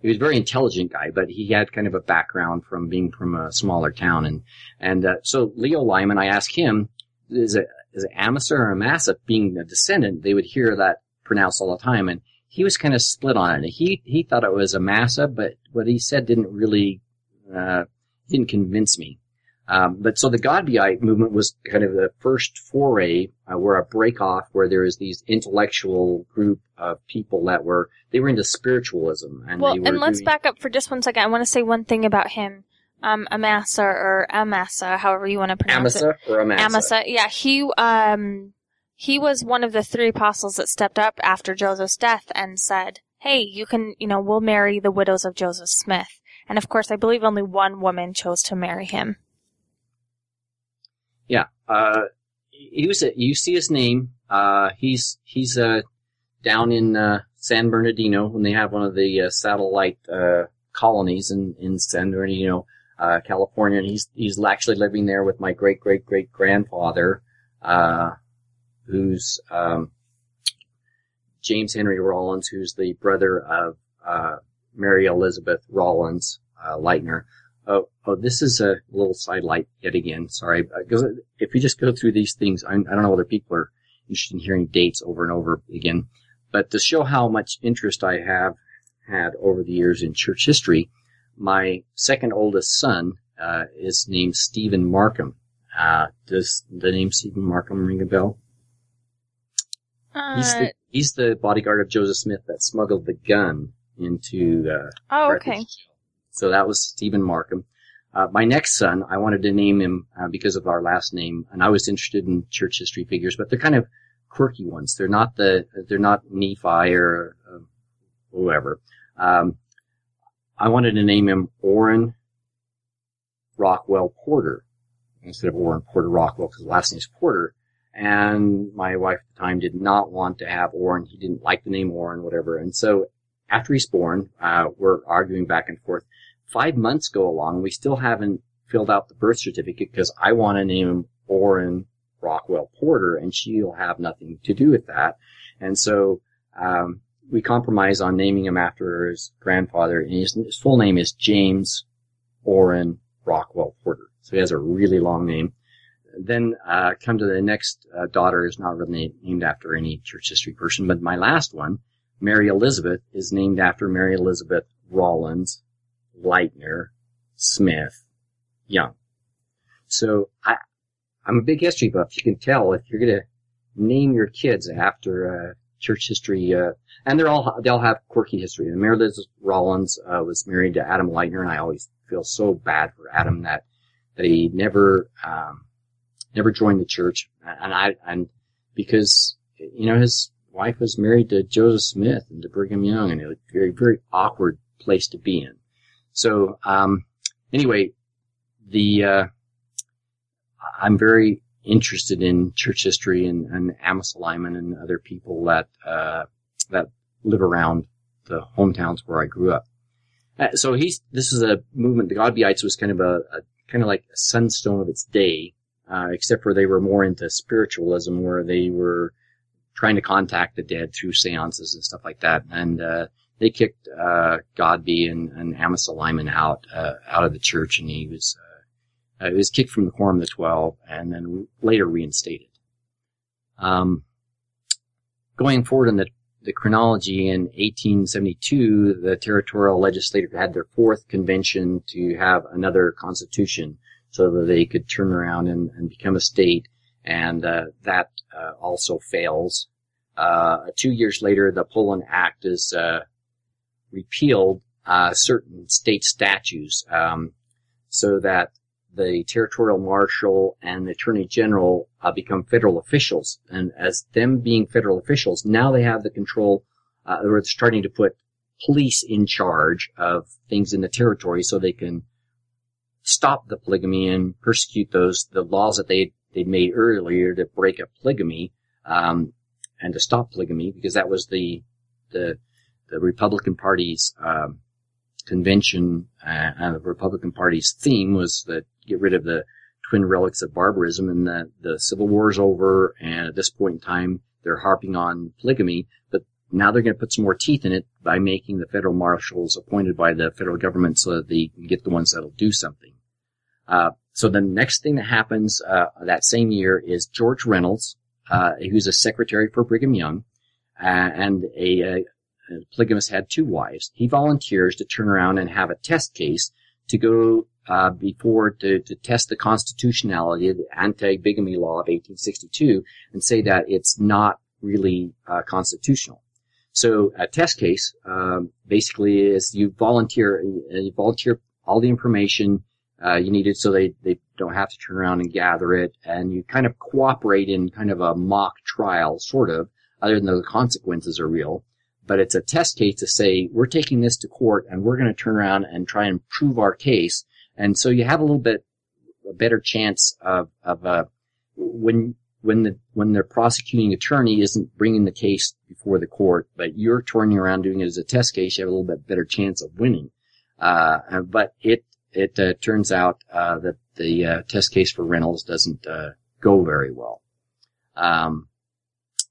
he was a very intelligent guy, but he had kind of a background from being from a smaller town, and and uh, so Leo Lyman, I asked him, is it is it Amasa or Amasa? Being a descendant, they would hear that pronounced all the time, and he was kind of split on it. He he thought it was Amasa, but what he said didn't really uh, didn't convince me. Um, but so the Godbeite movement was kind of the first foray, uh, where a break off, where there is these intellectual group of people that were they were into spiritualism, and well, they were and let's doing- back up for just one second. I want to say one thing about him. Um, Amasa or Amasa, however you want to pronounce it. Amasa or Amasa. Amasa. Yeah, he um he was one of the three apostles that stepped up after Joseph's death and said, "Hey, you can, you know, we'll marry the widows of Joseph Smith." And of course, I believe only one woman chose to marry him. Yeah. Uh, he was. A, you see his name. Uh, he's he's uh, down in uh, San Bernardino when they have one of the uh, satellite uh, colonies in in San Bernardino, uh, California, and he's he's actually living there with my great great great grandfather, uh, who's um, James Henry Rollins, who's the brother of uh, Mary Elizabeth Rollins uh, Lightner. Oh, oh, this is a little sidelight yet again. Sorry, because if you just go through these things, I, I don't know whether people are interested in hearing dates over and over again, but to show how much interest I have had over the years in church history, my second oldest son uh, is named Stephen Markham. Uh, does the name Stephen Markham ring a bell? He's Uh, the, he's the bodyguard of Joseph Smith that smuggled the gun into uh, oh, okay. So that was Stephen Markham. Uh, my next son, I wanted to name him uh, because of our last name, and I was interested in church history figures, but they're kind of quirky ones. They're not the they're not Nephi or uh, whoever. Um, I wanted to name him Orrin Rockwell Porter instead of Orrin Porter Rockwell because the last name's Porter. And my wife at the time did not want to have Orrin. He didn't like the name Orrin, whatever. And so after he's born, uh, we're arguing back and forth. Five months go along. We still haven't filled out the birth certificate because I want to name him Orrin Rockwell Porter and she'll have nothing to do with that. And so, um, we compromise on naming him after his grandfather and his, his full name is James Orrin Rockwell Porter. So he has a really long name. Then, uh, come to the next uh, daughter is not really named after any church history person, but my last one, Mary Elizabeth is named after Mary Elizabeth Rollins, Lightner, Smith, Young. So I, I'm a big history buff. You can tell if you're going to name your kids after uh, church history, uh, and they're all they all have quirky history. And Mary Elizabeth Rollins uh, was married to Adam Lightner, and I always feel so bad for Adam that that he never um, never joined the church, and I and because you know his wife was married to Joseph Smith and to Brigham Young, and it was a very, very awkward place to be in. So, um, anyway, the, uh, I'm very interested in church history and, and Amos Lyman and other people that, uh, that live around the hometowns where I grew up. Uh, so he's, this is a movement, the Godbeites was kind of a, a kind of like a sunstone of its day, uh, except for they were more into spiritualism where they were, trying to contact the dead through seances and stuff like that. And, uh, they kicked, uh, Godbe and, and Amasa Lyman out, uh, out of the church and he was, uh, he was kicked from the Quorum of the Twelve and then later reinstated. Um, going forward in the, the chronology in 1872, the territorial legislature had their fourth convention to have another constitution so that they could turn around and, and become a state and uh, that uh, also fails. uh, two years later, the Poland Act is uh, repealed uh, certain state statutes um, so that the territorial marshal and the attorney general uh, become federal officials. And as them being federal officials, now they have the control. Uh, they're starting to put police in charge of things in the territory so they can stop the polygamy and persecute those the laws that they they made earlier to break up polygamy um, and to stop polygamy because that was the the the Republican Party's um, convention uh, and the Republican Party's theme was that get rid of the twin relics of barbarism and the the Civil War is over and at this point in time they're harping on polygamy but now they're going to put some more teeth in it by making the federal marshals appointed by the federal government so that they can get the ones that'll do something. Uh, so the next thing that happens uh, that same year is George Reynolds, uh, who's a secretary for Brigham Young, uh, and a, a, a, polygamist had two wives. He volunteers to turn around and have a test case to go uh, before to, to test the constitutionality of the anti-bigamy law of 1862 and say that it's not really uh, constitutional. So a test case um, basically is you volunteer, you volunteer all the information uh, you it so they, they don't have to turn around and gather it, and you kind of cooperate in kind of a mock trial, sort of, other than the consequences are real. But it's a test case to say, we're taking this to court and we're going to turn around and try and prove our case. And so you have a little bit, a better chance of, of, uh, when when the when the prosecuting attorney isn't bringing the case before the court, but you're turning around doing it as a test case, you have a little bit better chance of winning. Uh, but it it uh, turns out uh, that the uh, test case for Reynolds doesn't uh, go very well, um,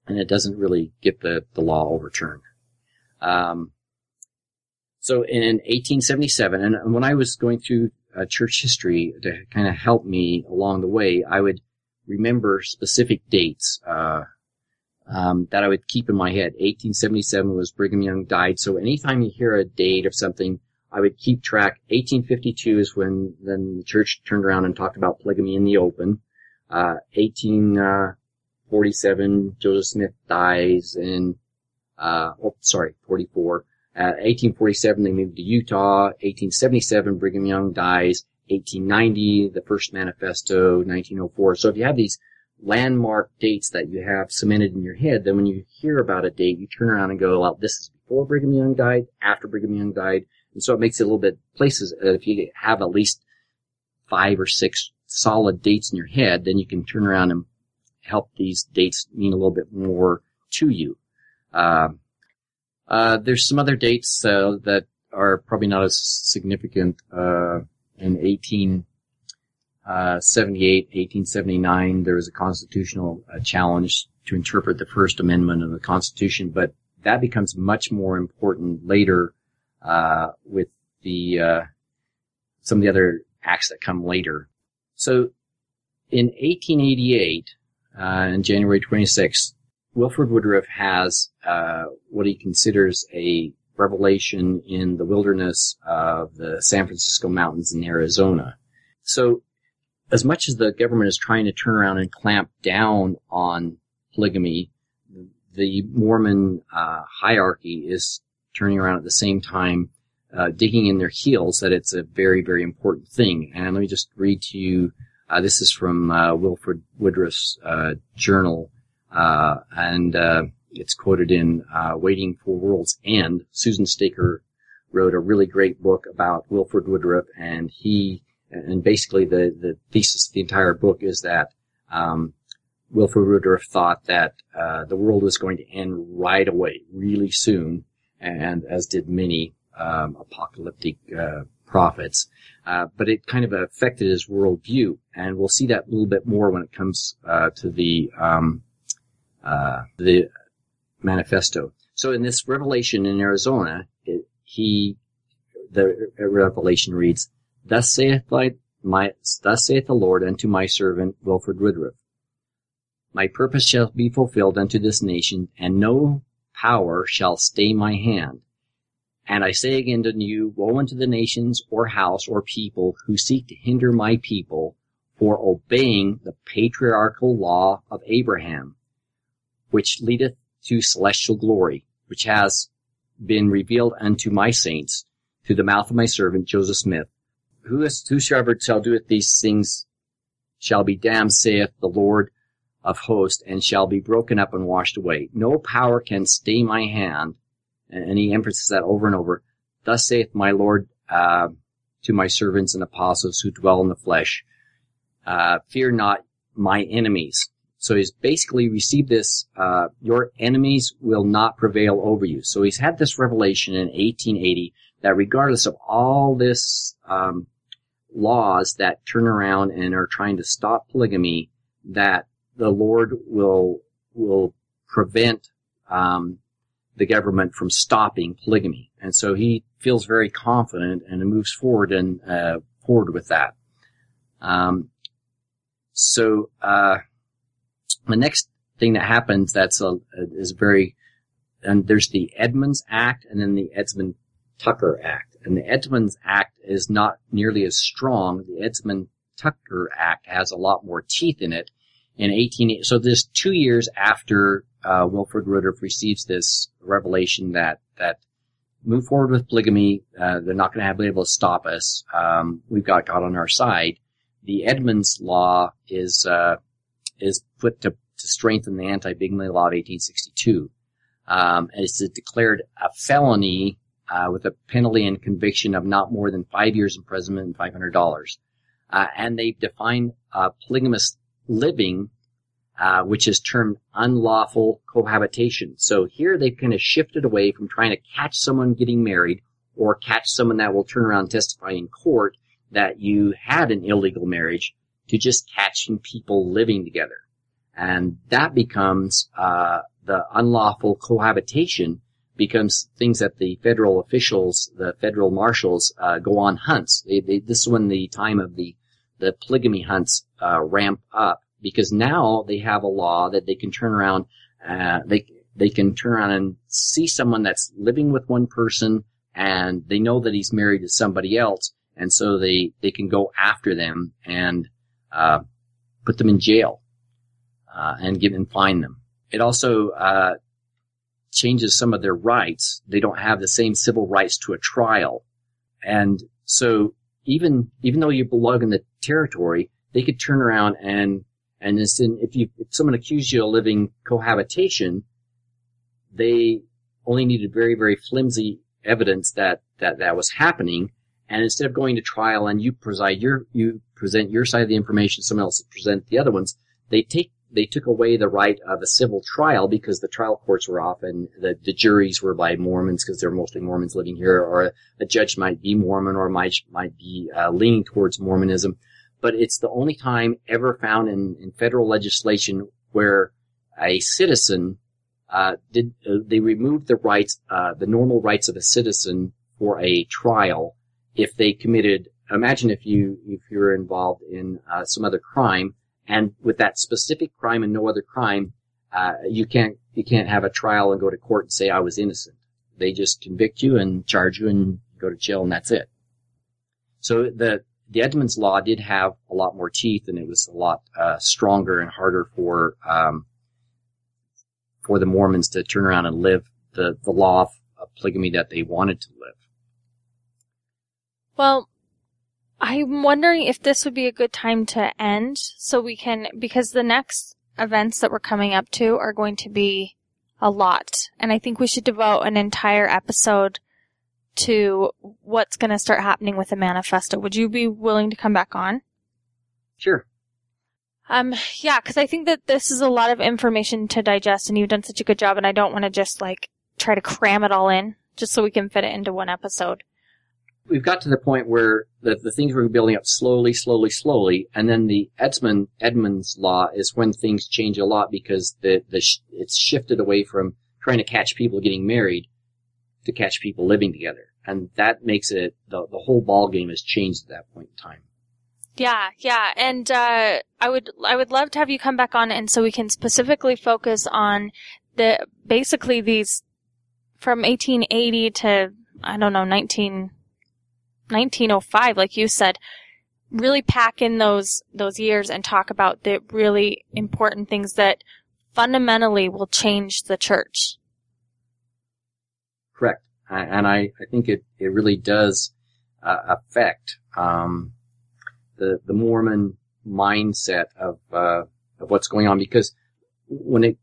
and it doesn't really get the the law overturned. Um, so in 1877, and when I was going through uh, church history to kind of help me along the way, I would remember specific dates um, that I would keep in my head. 1877 was Brigham Young died, so anytime you hear a date of something, I would keep track. 1852 is when then the church turned around and talked about polygamy in the open. Uh, 1847, Joseph Smith dies, and uh, oh, sorry, 44. Uh, 1847, they moved to Utah. 1877, Brigham Young dies. 1890, the first manifesto, 1904. So if you have these landmark dates that you have cemented in your head, then when you hear about a date, you turn around and go, well, this is before Brigham Young died, after Brigham Young died. And so it makes it a little bit places, uh, if you have at least five or six solid dates in your head, then you can turn around and help these dates mean a little bit more to you. Uh, uh, there's some other dates uh, that are probably not as significant. Uh, in 1878, 1879, there was a constitutional uh, challenge to interpret the First Amendment of the Constitution, but that becomes much more important later uh, with the uh, some of the other acts that come later. So, in 1888, on uh, January 26th, Wilford Woodruff has uh, what he considers a revelation in the wilderness of the San Francisco Mountains in Arizona. So, as much as the government is trying to turn around and clamp down on polygamy, the Mormon uh, hierarchy is turning around at the same time, uh, digging in their heels that it's a very, very important thing. And let me just read to you. Uh, this is from uh, Wilford Woodruff's uh, journal, uh, and it's quoted in uh, Waiting for World's End. Susan Staker wrote a really great book about Wilford Woodruff, and he, and basically the, the thesis of the entire book is that um, Wilford Woodruff thought that uh, the world was going to end right away, really soon, and as did many um, apocalyptic uh, prophets. Uh, but it kind of affected his worldview, and we'll see that a little bit more when it comes uh, to the um, uh, the manifesto. So in this revelation in Arizona, it, he, the revelation reads, Thus saith my, thus saith the Lord unto my servant Wilford Woodruff. My purpose shall be fulfilled unto this nation, and no power shall stay my hand. And I say again to you, woe unto the nations, or house, or people who seek to hinder my people for obeying the patriarchal law of Abraham, which leadeth to celestial glory, which has been revealed unto my saints through the mouth of my servant Joseph Smith. Whosoever shall doeth these things shall be damned, saith the Lord of hosts, and shall be broken up and washed away. No power can stay my hand. And he emphasizes that over and over. Thus saith my Lord uh, to my servants and apostles who dwell in the flesh, uh, fear not my enemies. So he's basically received this, uh, your enemies will not prevail over you. So he's had this revelation in 1880 that regardless of all this, um, laws that turn around and are trying to stop polygamy, that the Lord will, will prevent, um, the government from stopping polygamy. And so he feels very confident and moves forward and, uh, forward with that. Um, so, uh, the next thing that happens that's a, is very, and there's the Edmunds Act and then the Edmund Tucker Act. And the Edmunds Act is not nearly as strong. The Edmund Tucker Act has a lot more teeth in it. In 18, so this two years after uh, Wilford Woodruff receives this revelation that that move forward with polygamy, uh, they're not going to be able to stop us. Um, we've got God on our side. The Edmunds Law is uh, is put to to strengthen the anti-bigamy law of 1862. Um, it's declared a felony uh, with a penalty and conviction of not more than five years imprisonment and five hundred dollars. Uh, and they define uh, polygamous living, uh, which is termed unlawful cohabitation. So here they've kind of shifted away from trying to catch someone getting married or catch someone that will turn around and testify in court that you had an illegal marriage to just catching people living together and that becomes uh, the unlawful cohabitation becomes things that the federal officials, the federal marshals, uh, go on hunts. They, they, this is when the time of the the polygamy hunts uh, ramp up because now they have a law that they can turn around. Uh, they they can turn around and see someone that's living with one person and they know that he's married to somebody else, and so they they can go after them and uh, put them in jail uh, and give and fine them. It also uh, changes some of their rights. They don't have the same civil rights to a trial, and so even even though you belong in the territory, they could turn around and and if you if someone accused you of living cohabitation, they only needed very very flimsy evidence that that that was happening. And instead of going to trial and you preside your you present your side of the information, someone else present the other ones, they take they took away the right of a civil trial because the trial courts were often the, the juries were by Mormons because they're mostly Mormons living here, or a, judge might be Mormon or might might be uh, leaning towards Mormonism. But it's the only time ever found in, in federal legislation where a citizen uh, did uh, they removed the rights, uh, the normal rights of a citizen for a trial if they committed. Imagine if you if you're involved in uh, some other crime and with that specific crime and no other crime, uh, you can't you can't have a trial and go to court and say I was innocent. They just convict you and charge you and go to jail, and that's it. So the the Edmunds law did have a lot more teeth, and it was a lot uh, stronger and harder for um, for the Mormons to turn around and live the the law of polygamy that they wanted to live. Well, I'm wondering if this would be a good time to end so we can, because the next events that we're coming up to are going to be a lot. And I think we should devote an entire episode to what's going to start happening with the manifesto. Would you be willing to come back on? Sure. Um, yeah, cause I think that this is a lot of information to digest and you've done such a good job and I don't want to just like try to cram it all in just so we can fit it into one episode we've got to the point where the, the things were building up slowly, slowly, slowly, and then the Edmund Edmunds law is when things change a lot because the the sh- it's shifted away from trying to catch people getting married to catch people living together, and that makes it the the whole ball game has changed at that point in time. Yeah, yeah, and uh, I would I would love to have you come back on, and so we can specifically focus on the basically these from 1880 to I don't know 19 1905, like you said, really pack in those those years and talk about the really important things that fundamentally will change the church. Correct. And I, I think it, it really does uh, affect um, the the Mormon mindset of uh, of what's going on because when it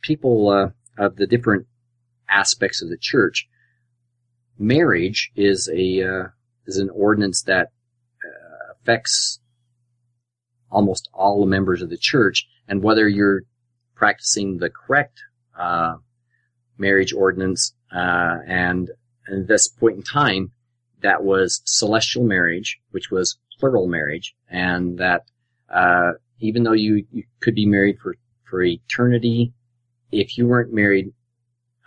people uh, of the different aspects of the church, marriage is a uh, is an ordinance that uh, affects almost all the members of the church, and whether you're practicing the correct uh, marriage ordinance, uh, and at this point in time, that was celestial marriage, which was plural marriage, and that uh, even though you, you could be married for for eternity, if you weren't married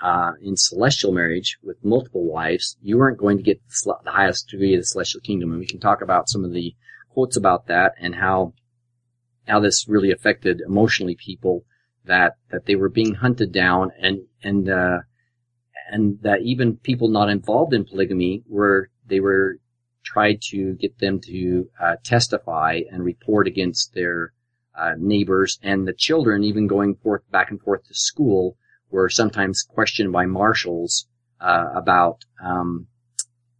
uh, in celestial marriage with multiple wives, you weren't going to get the, the highest degree of the celestial kingdom. And we can talk about some of the quotes about that and how how this really affected emotionally people that that they were being hunted down and and uh, and that even people not involved in polygamy were they were tried to get them to uh, testify and report against their uh, neighbors and the children even going forth back and forth to school were sometimes questioned by marshals uh, about um,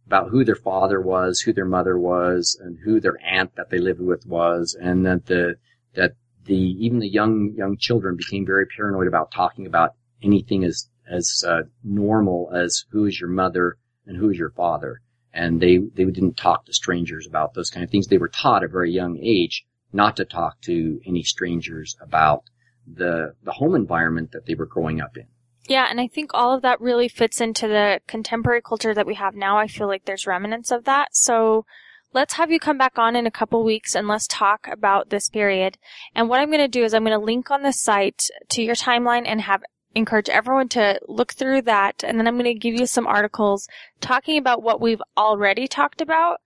about who their father was, who their mother was, and who their aunt that they lived with was, and that the that the even the young young children became very paranoid about talking about anything as as uh, normal as who is your mother and who is your father, and they they didn't talk to strangers about those kind of things. They were taught at a very young age not to talk to any strangers about the the home environment that they were growing up in. Yeah, and I think all of that really fits into the contemporary culture that we have now. I feel like there's remnants of that. So let's have you come back on in a couple weeks and let's talk about this period. And what I'm going to do is I'm going to link on the site to your timeline and have encourage everyone to look through that. And then I'm going to give you some articles talking about what we've already talked about.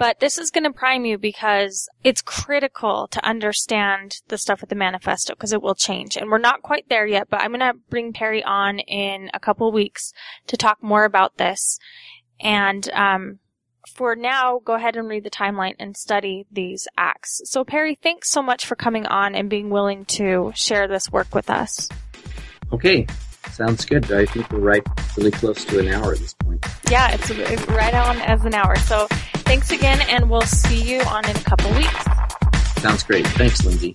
But this is going to prime you because it's critical to understand the stuff with the manifesto because it will change. And we're not quite there yet, but I'm going to bring Perry on in a couple weeks to talk more about this. And, um, for now, go ahead and read the timeline and study these acts. So Perry, thanks so much for coming on and being willing to share this work with us. Okay, sounds good. I think we're right, really close to an hour at this point. Yeah, it's, it's right on as an hour. So thanks again and we'll see you on in a couple weeks. Sounds great. Thanks, Lindsay.